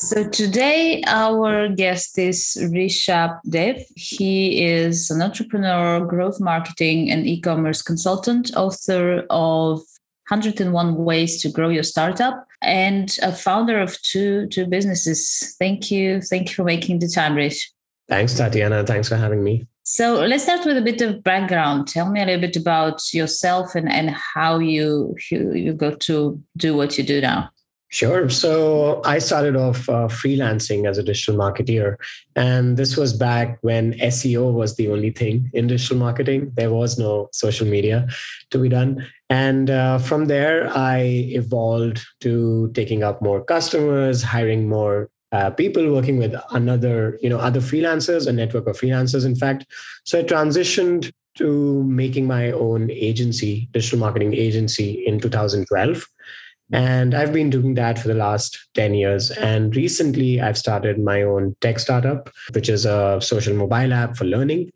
So today our guest is Rishabh Dev. He is an entrepreneur, growth marketing and e-commerce consultant, author of 101 ways to grow your startup and a founder of two two businesses. Thank you. Thank you for making the time, Rish. Thanks, Tatiana. Thanks for having me. So let's start with a bit of background. Tell me a little bit about yourself and, and how you, you you got to do what you do now. Sure. So I started off uh, freelancing as a digital marketeer. And this was back when SEO was the only thing in digital marketing. There was no social media to be done. And uh, from there, I evolved to taking up more customers, hiring more uh, people working with another, you know, other freelancers, a network of freelancers, in fact. So I transitioned to making my own agency, digital marketing agency in 2012 and I've been doing that for the last 10 years. And recently, I've started my own tech startup, which is a social mobile app for learning.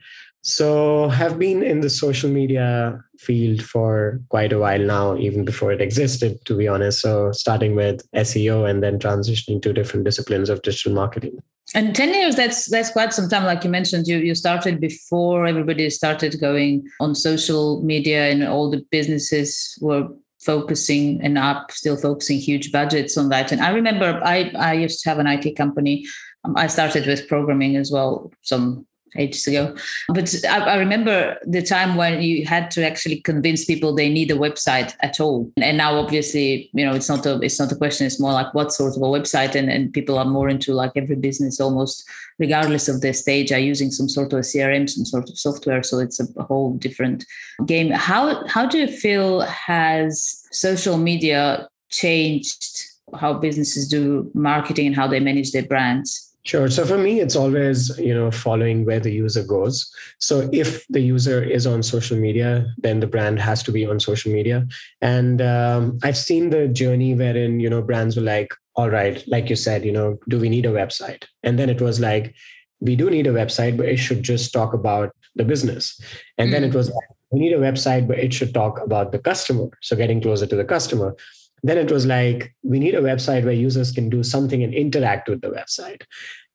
So, have been in the social media field for quite a while now, even before it existed, to be honest. So, starting with SEO and then transitioning to different disciplines of digital marketing. And 10 years, that's that's quite some time. Like you mentioned, you, you started before everybody started going on social media and all the businesses were focusing and up still focusing huge budgets on that. And i remember i i used to have an it company. Um, i started with programming as well some ages ago but I, I, remember the time when you had to actually convince people they need a website at all and now obviously you know it's not a it's not a question it's more like what sort of a website and, and people are more into like every business almost regardless of their stage, are using some sort of a CRM, some sort of software. So it's a, a whole different game. How how do you feel has social media changed how businesses do marketing and how they manage their brands? Sure. So for me, it's always, you know, following where the user goes. So if the user is on social media, then the brand has to be on social media. And um, I've seen the journey wherein, you know, brands were like, all right, like you said, you know, do we need a website? And then it was like, we do need a website, but it should just talk about the business. And mm. then it mm. was like, we need a website, but it should talk about the customer. So getting closer to the customer. Then it was like, we need a website where users can do something and interact with the website.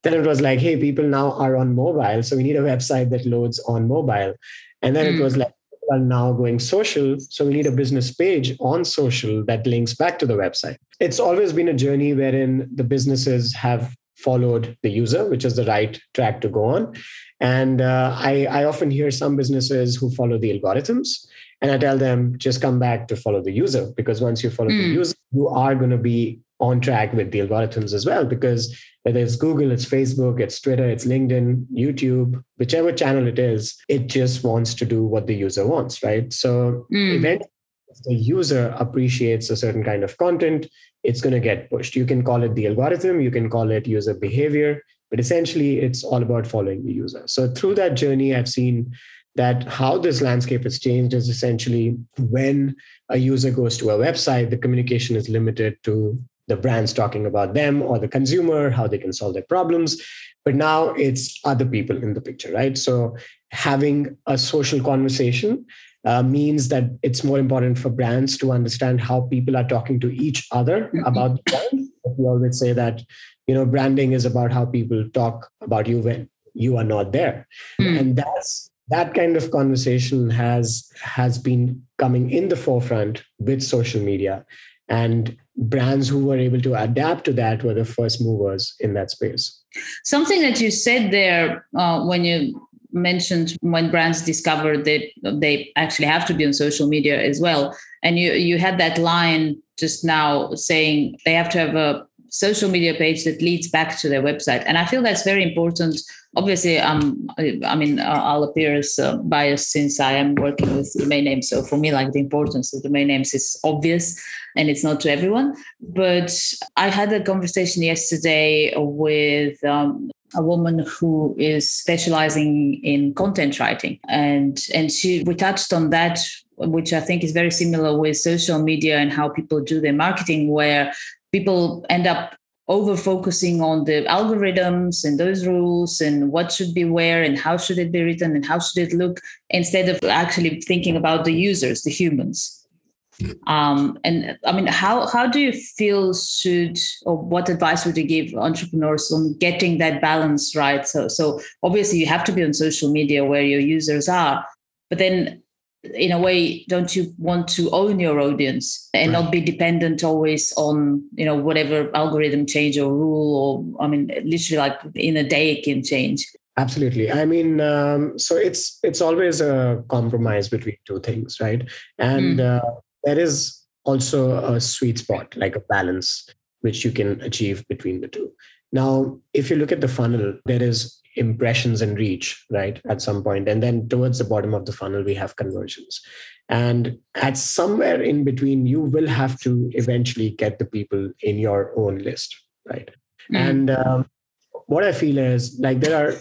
Then it was like, hey, people now are on mobile. So we need a website that loads on mobile. And then mm. it was like, people are now going social. So we need a business page on social that links back to the website. It's always been a journey wherein the businesses have followed the user, which is the right track to go on. And uh, I, I often hear some businesses who follow the algorithms, and I tell them just come back to follow the user because once you follow mm. the hmm. user, you are going to be on track with the algorithms as well because whether it's Google, it's Facebook, it's Twitter, it's LinkedIn, YouTube, whichever channel it is, it just wants to do what the user wants, right? So mm. eventually, if the user appreciates a certain kind of content, it's going to get pushed. You can call it the algorithm, you can call it user behavior, but essentially it's all about following the user. So through that journey, I've seen that how this landscape has changed is essentially when a user goes to a website, the communication is limited to the brands talking about them or the consumer, how they can solve their problems. But now it's other people in the picture, right? So having a social conversation uh, means that it's more important for brands to understand how people are talking to each other mm-hmm. about the brand. We always say that you know branding is about how people talk about you when you are not there, mm. and that's that kind of conversation has has been coming in the forefront with social media and brands who were able to adapt to that were the first movers in that space. Something that you said there uh, when you mentioned when brands discovered that they actually have to be on social media as well, and you you had that line just now saying they have to have a social media page that leads back to their website, and I feel that's very important. Obviously um i mean i'll appear as uh, biased since i am working with domain names. So for me like the importance of domain names is obvious and it's not to everyone. But i had a conversation yesterday with um, a woman who is specializing in content writing. And and she we touched on that which i think is very similar with social media and how people do their marketing where people end up over focusing on the algorithms and those rules and what should be where and how should it be written and how should it look instead of actually thinking about the users the humans um, and I mean, how how do you feel should or what advice would you give entrepreneurs on getting that balance right? So so obviously you have to be on social media where your users are, but then in a way, don't you want to own your audience and right. not be dependent always on you know whatever algorithm change or rule or I mean literally like in a day it can change. Absolutely. I mean, um, so it's it's always a compromise between two things, right? And mm. uh, there is also a sweet spot, like a balance, which you can achieve between the two. Now, if you look at the funnel, there is impressions and reach, right, at some point. And then towards the bottom of the funnel, we have conversions. And at somewhere in between, you will have to eventually get the people in your own list, right? Mm. And um, what I feel is like there are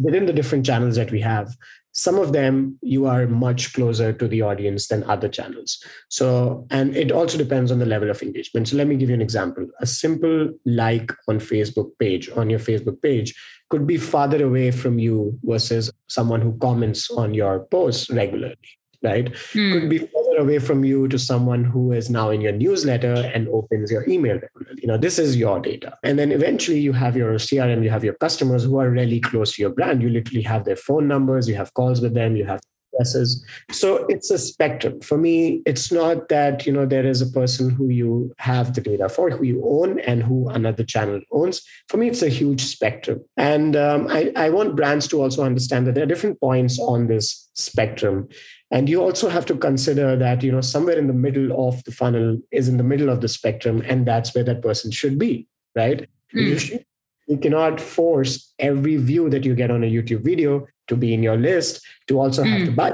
within the different channels that we have, some of them you are much closer to the audience than other channels. So and it also depends on the level of engagement. So let me give you an example. A simple like on facebook page on your facebook page could be farther away from you versus someone who comments on your posts regularly right? Mm. could be away from you to someone who is now in your newsletter and opens your email. You know this is your data. And then eventually you have your crm you have your customers who are really close to your brand. You literally have their phone numbers you have calls with them you have addresses so it's a spectrum. For me it's not that you know there is a person who you have the data for who you own and who another channel owns. For me it's a huge spectrum. And um, I, I want brands to also understand that there are different points on this spectrum. And you also have to consider that you know somewhere in the middle of the funnel is in the middle of the spectrum and that's where that person should be right? Mm. you, should, you cannot force every view that you get on a youtube video to be in your list to also mm. have to hmm. buy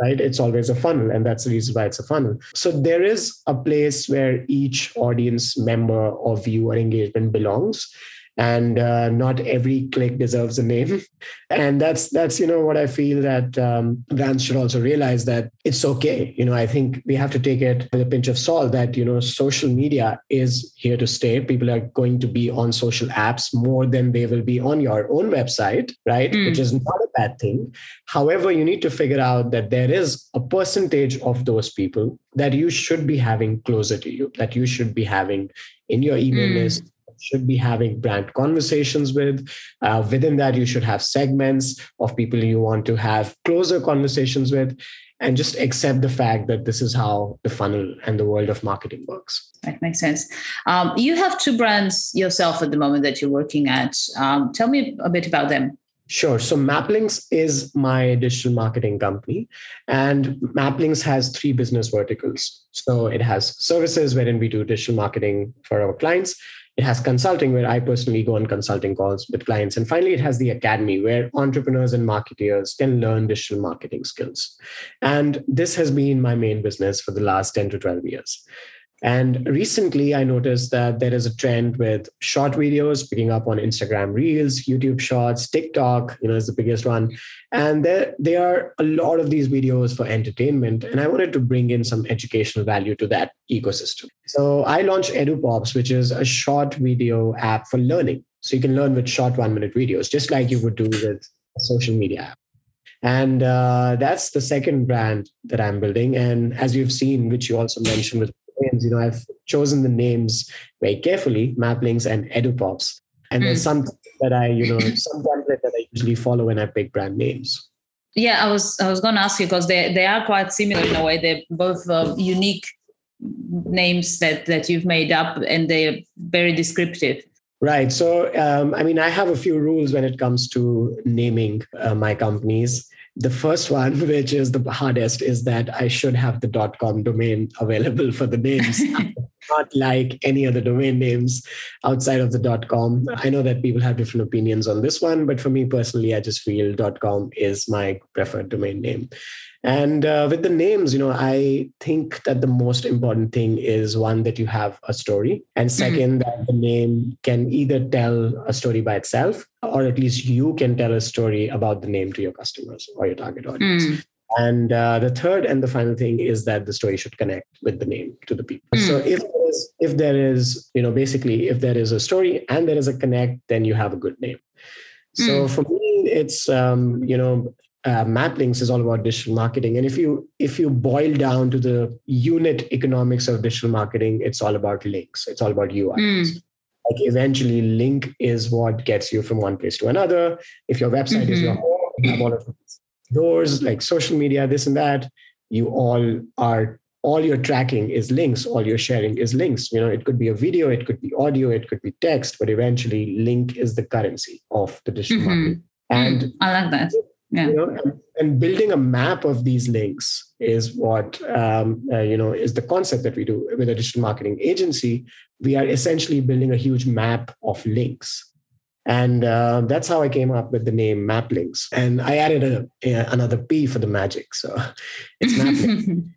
right it's always a funnel and that's the reason why it's a funnel so there is a place where each audience member or viewer engagement belongs and uh, not every click deserves a name. And that's that's you know what i feel that um, brands should also realize that it's okay. You know i think we have to take it with a pinch of salt that you know social media is here to stay. People are going to be on social apps more than they will be on your own website right? Mm. which is not a bad thing. However you need to figure out that there is a percentage of those people that you should be having closer to you that you should be having in your email mm. list should be having brand conversations with. Uh, within that, you should have segments of people you want to have closer conversations with, and just accept the fact that this is how the funnel and the world of marketing works. That makes sense. Um, you have two brands yourself at the moment that you're working at. Um, tell me a bit about them. Sure. So Mapplinks is my digital marketing company, and Mapplinks has three business verticals. So it has services wherein we do digital marketing for our clients. It has consulting, where I personally go on consulting calls with clients. And finally, it has the academy, where entrepreneurs and marketeers can learn digital marketing skills. And this has been my main business for the last 10 to 12 years. And recently, I noticed that there is a trend with short videos picking up on Instagram Reels, YouTube Shorts, TikTok, you know, is the biggest one. And there, there are a lot of these videos for entertainment. And I wanted to bring in some educational value to that ecosystem. So I launched EduPops, which is a short video app for learning. So you can learn with short one minute videos, just like you would do with a social media app. And uh, that's the second brand that I'm building. And as you've seen, which you also mentioned with names, you know, I've chosen the names very carefully, Mapplinks and EduPops. And mm. there's some that I, you know, some template that I usually follow when I pick brand names. Yeah, I was I was going to ask you because they they are quite similar in a way. They're both uh, unique names that that you've made up, and they're very descriptive. Right. So, um, I mean, I have a few rules when it comes to naming uh, my companies. The first one, which is the hardest, is that I should have the .com domain available for the names. not like any other domain names outside of the .com. I know that people have different opinions on this one, but for me personally, I just feel .com is my preferred domain name. And uh, with the names, you know, I think that the most important thing is one that you have a story, and 2nd mm-hmm. that the name can either tell a story by itself, or at least you can tell a story about the name to your customers or your target audience. Mm. And uh, the third and the final thing is that the story should connect with the name to the people. Mm. So if there is, if there is, you know, basically if there is a story and there is a connect, then you have a good name. So mm. for me, it's um, you know uh, Mapplinks is all about digital marketing, and if you if you boil down to the unit economics of digital marketing, it's all about links. It's all about UIs. Mm. Like eventually, link is what gets you from one place to another. If your website mm-hmm. is your mm-hmm. home, you have all of doors like social media, this and that. You all are all your tracking is links all your sharing is links you know it could be a video it could be audio it could be text but eventually link is the currency of the digital mm-hmm. marketing and mm, i like that yeah. You know, and, building a map of these links is what um, uh, you know is the concept that we do with a digital marketing agency. We are essentially building a huge map of links, and uh, that's how I came up with the name Map Links. And I added a, a another P for the magic, so it's Mapplinks.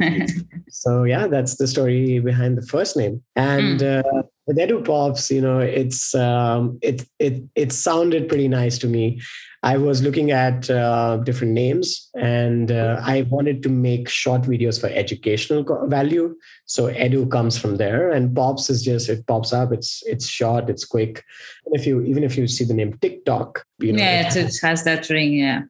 so yeah, that's the story behind the first name. And mm. uh, with EduPops, you know, it's um, it it it sounded pretty nice to me. I was looking at uh, different names and uh, I wanted to make short videos for educational value. So edu comes from there and pops is just, it pops up. It's, it's short, it's quick. And if you, even if you see the name TikTok, you know, yeah, it, it has that ring. Yeah.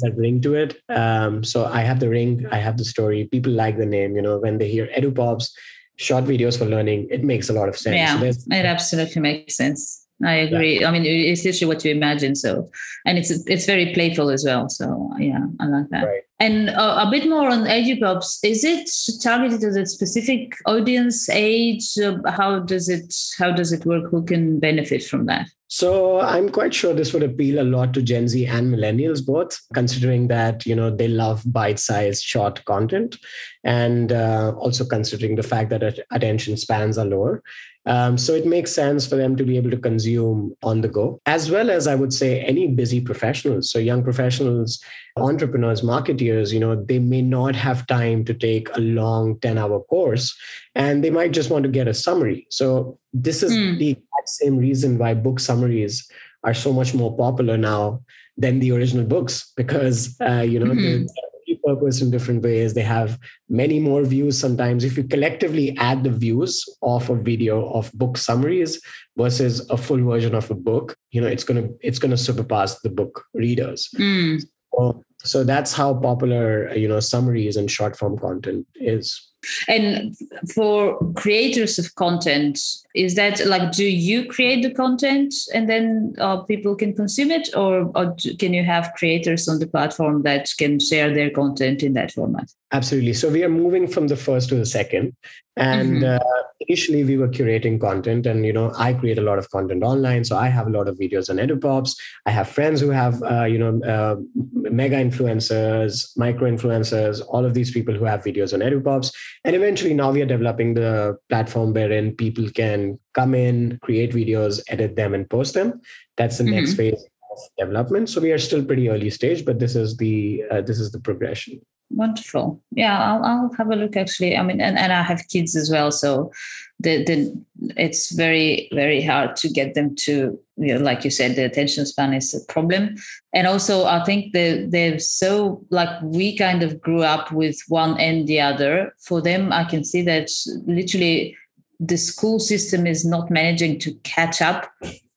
That ring to it. Um, so I have the ring, I have the story. People like the name, you know, when they hear EduPops, short videos for learning, it makes a lot of sense. Yeah, so it absolutely makes sense. I agree. Yeah. I mean, it's literally what you imagine. So, and it's it's very playful as well. So, yeah, I like that. Right. And uh, a bit more on EduPops. Is it targeted to a specific audience, age? Uh, how does it how does it work? Who can benefit from that? So I'm quite sure this would appeal a lot to Gen Z and millennials both, considering that you know they love bite-sized, short content, and uh, also considering the fact that attention spans are lower. Um, so it makes sense for them to be able to consume on the go, as well as I would say any busy professionals. So young professionals, entrepreneurs, marketeers, you know, they may not have time to take a long 10 hour course and they might just want to get a summary. So this is mm. the same reason why book summaries are so much more popular now than the original books because uh, you know mm-hmm. repurposed in different ways they have many more views sometimes if you collectively add the views of a video of book summaries versus a full version of a book you know it's going to it's going to surpass the book readers mm. so, so that's how popular you know summaries and short form content is and for creators of content, is that like, do you create the content and then uh, people can consume it, or, or can you have creators on the platform that can share their content in that format? Absolutely. So we are moving from the first to the second. And mm-hmm. uh, initially we were curating content and, you know, I create a lot of content online. So I have a lot of videos on EduPops. I have friends who have, uh, you know, uh, mega influencers, micro influencers, all of these people who have videos on EduPops. And eventually now we are developing the platform wherein people can come in, create videos, edit them and post them. That's the mm-hmm. next phase of development. So we are still pretty early stage, but this is the, uh, this is the progression. Wonderful. Yeah, I'll, I'll have a look actually. I mean, and, and I have kids as well. So the, the, it's very, very hard to get them to, you know, like you said, the attention span is a problem. And also, I think they, they're so, like, we kind of grew up with one and the other. For them, I can see that literally the school system is not managing to catch up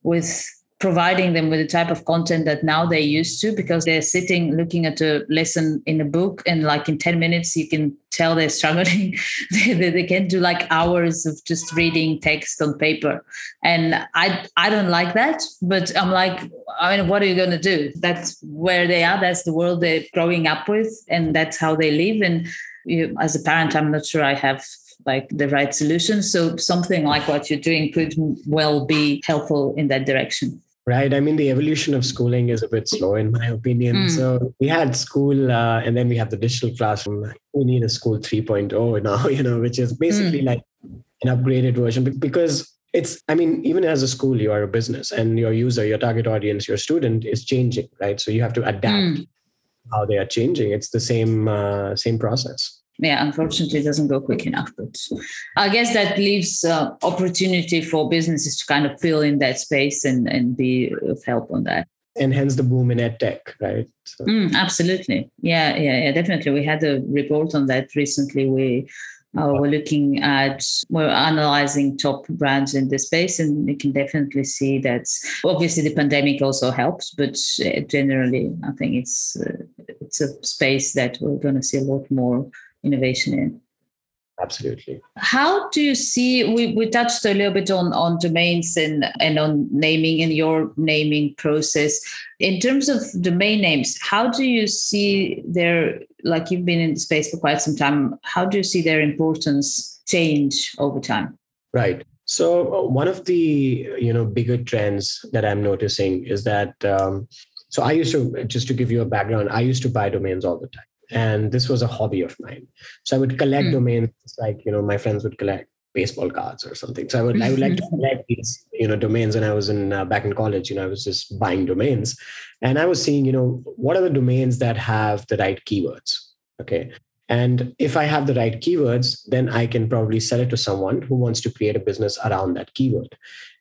with providing them with the type of content that now they're used to because they're sitting looking at a lesson in a book and like in 10 minutes you can tell they're struggling. They, they, they can do like hours of just reading text on paper. And i i don't like that but i'm like i mean what are you going to do? That's where they are that's the world they're growing up with and that's how they live. And you, as a parent i'm not sure i have like the right solution. So something like what you're doing could well be helpful in that direction Right. I mean, the evolution of schooling is a bit slow, in my opinion. Mm. So we had school, uh, and then we have the digital classroom. We need a school 3.0 now, you know, which is basically mm. like an upgraded version because it's i mean even as a school you are a business and your user your target audience your student is changing right so you have to adapt mm. how they are changing it's the same uh, same process yeah unfortunately it doesn't go quick enough but i guess that leaves uh, opportunity for businesses to kind of fill in that space and and be of help on that. And hence the boom in ed tech right? So. mm, absolutely. Yeah yeah yeah definitely. We had a report on that recently. We uh, we're looking at we're analyzing top brands in the space and we can definitely see that obviously the pandemic also helps but uh, generally i think it's uh, it's a space that we're going to see a lot more innovation in? Absolutely. How do you see we, we touched a little bit on on domains and and on naming and your naming process. In terms of domain names how do you see their like you've been in the space for quite some time how do you see their importance change over time? Right. So uh, one of the you know bigger trends that i'm noticing is that um, so i used to just to give you a background i used to buy domains all the time and this was a hobby of mine. So i would collect mm. domains like you know my friends would collect baseball cards or something. So i would i would like to collect these you know domains and i was in uh, back in college you know i was just buying domains. And i was seeing you know what are the domains that have the right keywords? Okay. And if i have the right keywords then i can probably sell it to someone who wants to create a business around that keyword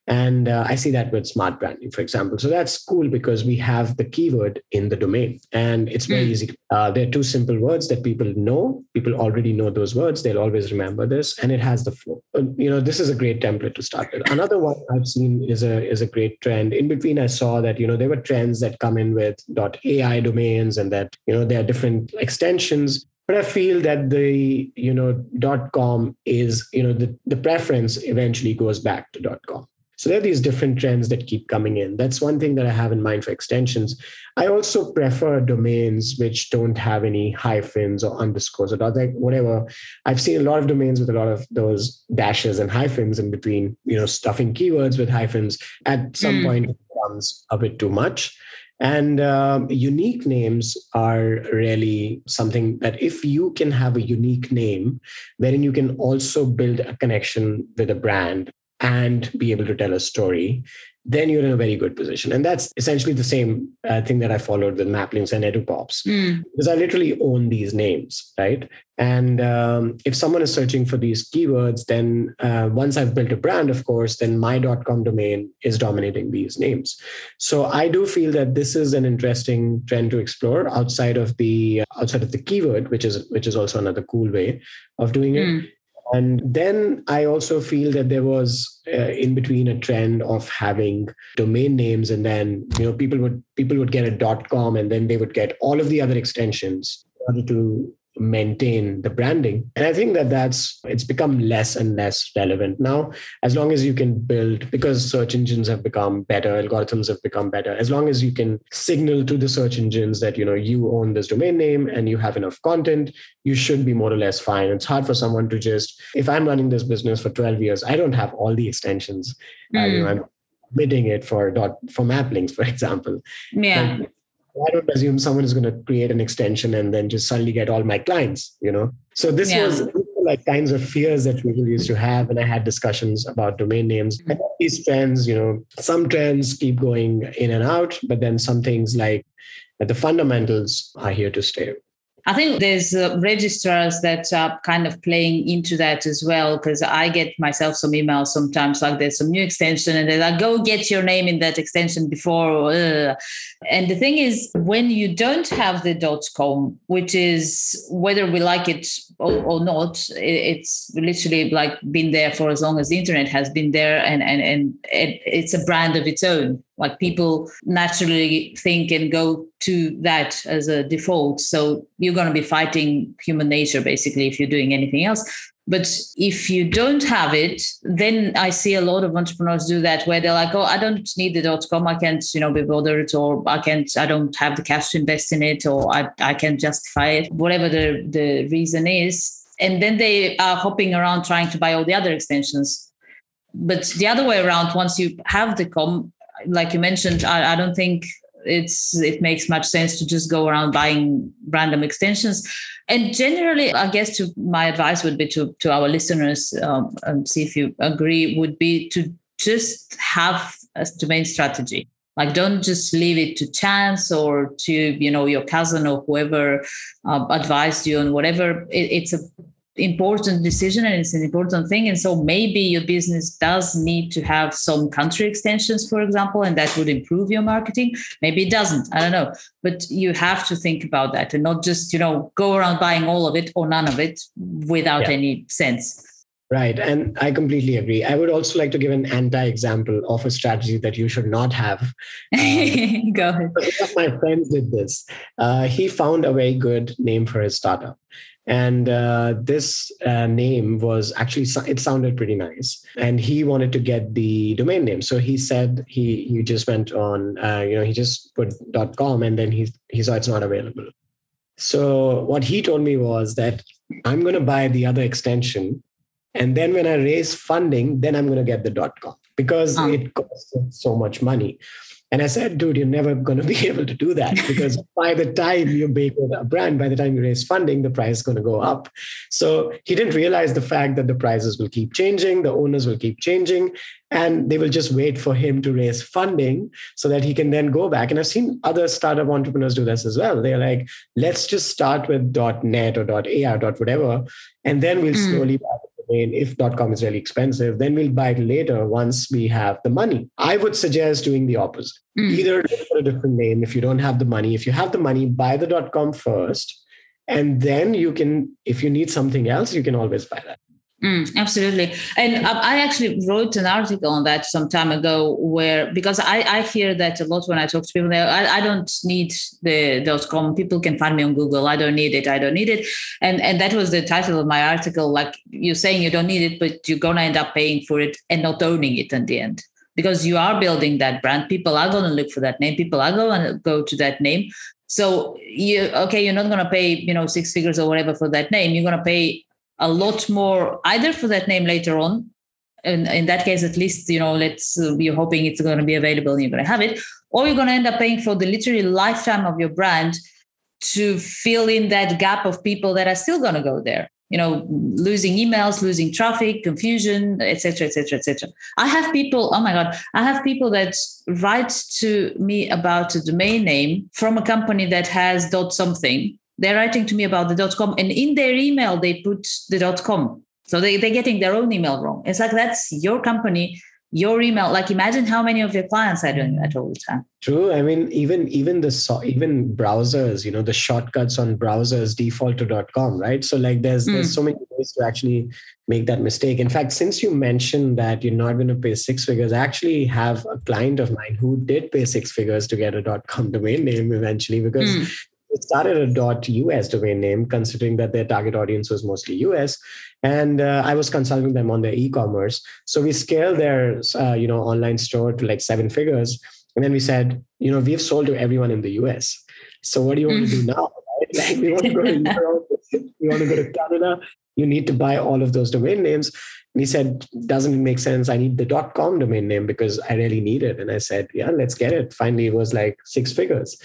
and uh, I see that with smart branding, for example. So that's cool because we have the keyword in the domain and it's very mm. easy. Uh, there are two simple words that people know. People already know those words. They'll always remember this and it has the flow. Uh, you know, this is a great template to start with. Another one I've seen is a, is a great trend. In between, I saw that, you know, there were trends that come in with .ai domains and that, you know, there are different extensions but i feel that the you know dot com is you know the, the preference eventually goes back to dot com so there are these different trends that keep coming in. That's one thing that I have in mind for extensions. I also prefer domains which don't have any hyphens or underscores or whatever. I've seen a lot of domains with a lot of those dashes and hyphens in between, you know, stuffing keywords with hyphens. At some mm. point, it becomes a bit too much. And um, unique names are really something that if you can have a unique name, wherein you can also build a connection with a brand and be able to tell a story, then you're in a very good position. And that's essentially the same uh, thing that I followed with Mapplinks and EduPops, mm. because I literally own these names, right? And um, if someone is searching for these keywords, then uh, once I've built a brand, of course, then my .com domain is dominating these names. So I do feel that this is an interesting trend to explore outside of the outside of the keyword, which is which is also another cool way of doing it. Mm and then I also feel that there was uh, in between a trend of having domain names, and then you know people would people would get a com, and then they would get all of the other extensions in order to maintain the branding. And i think that that's it's become less and less relevant. Now as long as you can build because search engines have become better algorithms have become better as long as you can signal to the search engines that you know you own this domain name and you have enough content you should be more or less fine. It's hard for someone to just if i'm running this business for 12 years i don't have all the extensions. Mm. uh, you know, hmm. i'm bidding it for dot for map links for example. Yeah I don't assume someone is going to create an extension and then just suddenly get all my clients, you know? So this yeah. was like kinds of fears that people used to have. And I had discussions about domain names. Mm-hmm. these trends, you know, some trends keep going in and out, but then some things like the fundamentals are here to stay. I think there's uh, registrars that are kind of playing into that as well, because I get myself some emails sometimes like there's some new extension and they're like, go get your name in that extension before. And the thing is, when you don't have the .com, which is whether we like it or, or not, it's literally like been there for as long as the internet has been there and, and, and it, it's a brand of its own like hmm. people naturally think and go to that as a default. So you're going to be fighting human nature basically if you're doing anything else. But if you don't have it then i see a lot of entrepreneurs do that where they're like oh i don't need the dot com. I can't you know be bothered or i can't i don't have the cash to invest in it or i, I can't justify it whatever the, the reason is. And then they are hopping around trying to buy all the other extensions. But the other way around once you have the com like you mentioned, I, I don't think it's it makes much sense to just go around buying random extensions. And generally, I guess to my advice would be to to our listeners, um, and see if you agree, would be to just have a domain strategy like don't just leave it to chance or to you know your cousin or whoever uh, advised you on whatever it, it's a important decision and it's an important thing and so maybe your business does need to have some country extensions for example and that would improve your marketing maybe it doesn't i don't know but you have to think about that and not just you know go around buying all of it or none of it without yeah. any sense Right. And I completely agree. I would also like to give an anti example of a strategy that you should not have. Um, Go ahead. One of my friends did this. Uh, he found a very good name for his startup. And uh, this uh, name was actually, it sounded pretty nice. And he wanted to get the domain name. So he said he, he just went on, uh, you know, he just put .com and then he, he saw it's not available. So what he told me was that I'm going to buy the other extension and then when I raise funding, then I'm going to get the dot com because um. it costs so much money. And I said, dude, you're never going to be able to do that because by the time you make a brand, by the time you raise funding, the price is going to go up. So he didn't realize the fact that the prices will keep changing, the owners will keep changing, and they will just wait for him to raise funding so that he can then go back. And I've seen other startup entrepreneurs do this as well. They're like, let's just start with .net or .ar, whatever, and then we'll slowly mm. Domain if .com is really expensive, then we'll buy it later once we have the money. I would suggest doing the opposite. Mm. Either a different name if you don't have the money. If you have the money, buy the .com first, and then you can, if you need something else, you can always buy that. Mm, absolutely. And I actually wrote an article on that some time ago where, because I, I hear that a lot when I talk to people, I, I don't need the dot com. People can find me on Google. I don't need it. I don't need it. And, and that was the title of my article. Like you're saying you don't need it, but you're going to end up paying for it and not owning it in the end because you are building that brand. People are going to look for that name. People are going to go to that name. So you, okay, you're not going to pay, you know, six figures or whatever for that name. You're going to pay a lot more either for that name later on and in that case at least you know let's uh, you're hoping it's going to be available and you're going to have it or you're going to end up paying for the literally lifetime of your brand to fill in that gap of people that are still going to go there. You know losing emails losing traffic confusion etc etc etc i have people oh my god i have people that write to me about a domain name from a company that has dot something they're writing to me about the dot com and in their email they put the dot com. So they, they're getting their own email wrong. It's like that's your company your email. Like imagine how many of your clients are doing that all the time. True. I mean even even the even browsers you know the shortcuts on browsers default to com right? So like there's mm. there's so many ways to actually make that mistake. In fact since you mentioned that you're not going to pay six figures i actually have a client of mine who did pay six figures to get a com domain name eventually because mm it started a .us domain name, considering that their target audience was mostly US. And uh, I was consulting them on their e-commerce. So we scaled their, uh, you know, online store to like seven figures. And then we said, you know, we've sold to everyone in the US. So what do you want to do now? Right? Like we want to go to Europe, we want to go to Canada. You need to buy all of those domain names. And he said, doesn't it make sense? I need the .com domain name because I really need it. And I said, yeah, let's get it. Finally, it was like six figures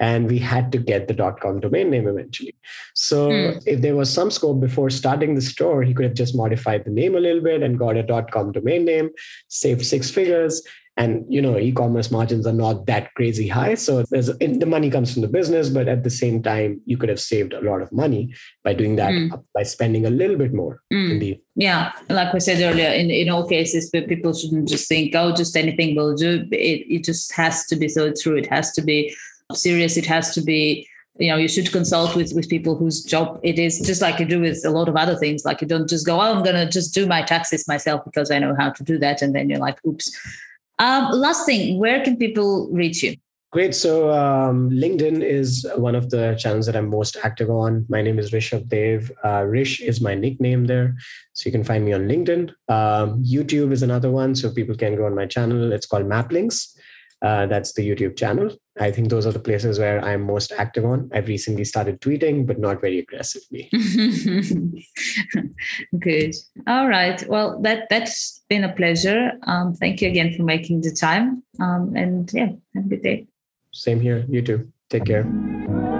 and we had to get the dot .com domain name eventually. So mm. if there was some scope before starting the store, he could have just modified the name a little bit and got a .dot .com domain name, saved six figures. And you know, e-commerce margins are not that crazy high, so there's the money comes from the business, but at the same time, you could have saved a lot of money by doing that mm. by spending a little bit more. Mm. yeah, like we said earlier, in in all cases, people shouldn't just think, oh, just anything will do. It it just has to be so true. It has to be serious it has to be you know you should consult with with people whose job it is just like you do with a lot of other things like you don't just go oh i'm going to just do my taxes myself because i know how to do that and then you're like oops um, last thing where can people reach you Great. So um, LinkedIn is one of the channels that I'm most active on. My name is Rishabh Dev. Uh, Rish is my nickname there. So you can find me on LinkedIn. Um, YouTube is another one. So people can go on my channel. It's called Mapplinks. Uh, that's the YouTube channel. I think those are the places where I'm most active on. I've recently started tweeting, but not very aggressively. Good. All right. Well, that that's been a pleasure. Um, thank you again for making the time. Um, and yeah, have a good day. Same here. You too. Take care.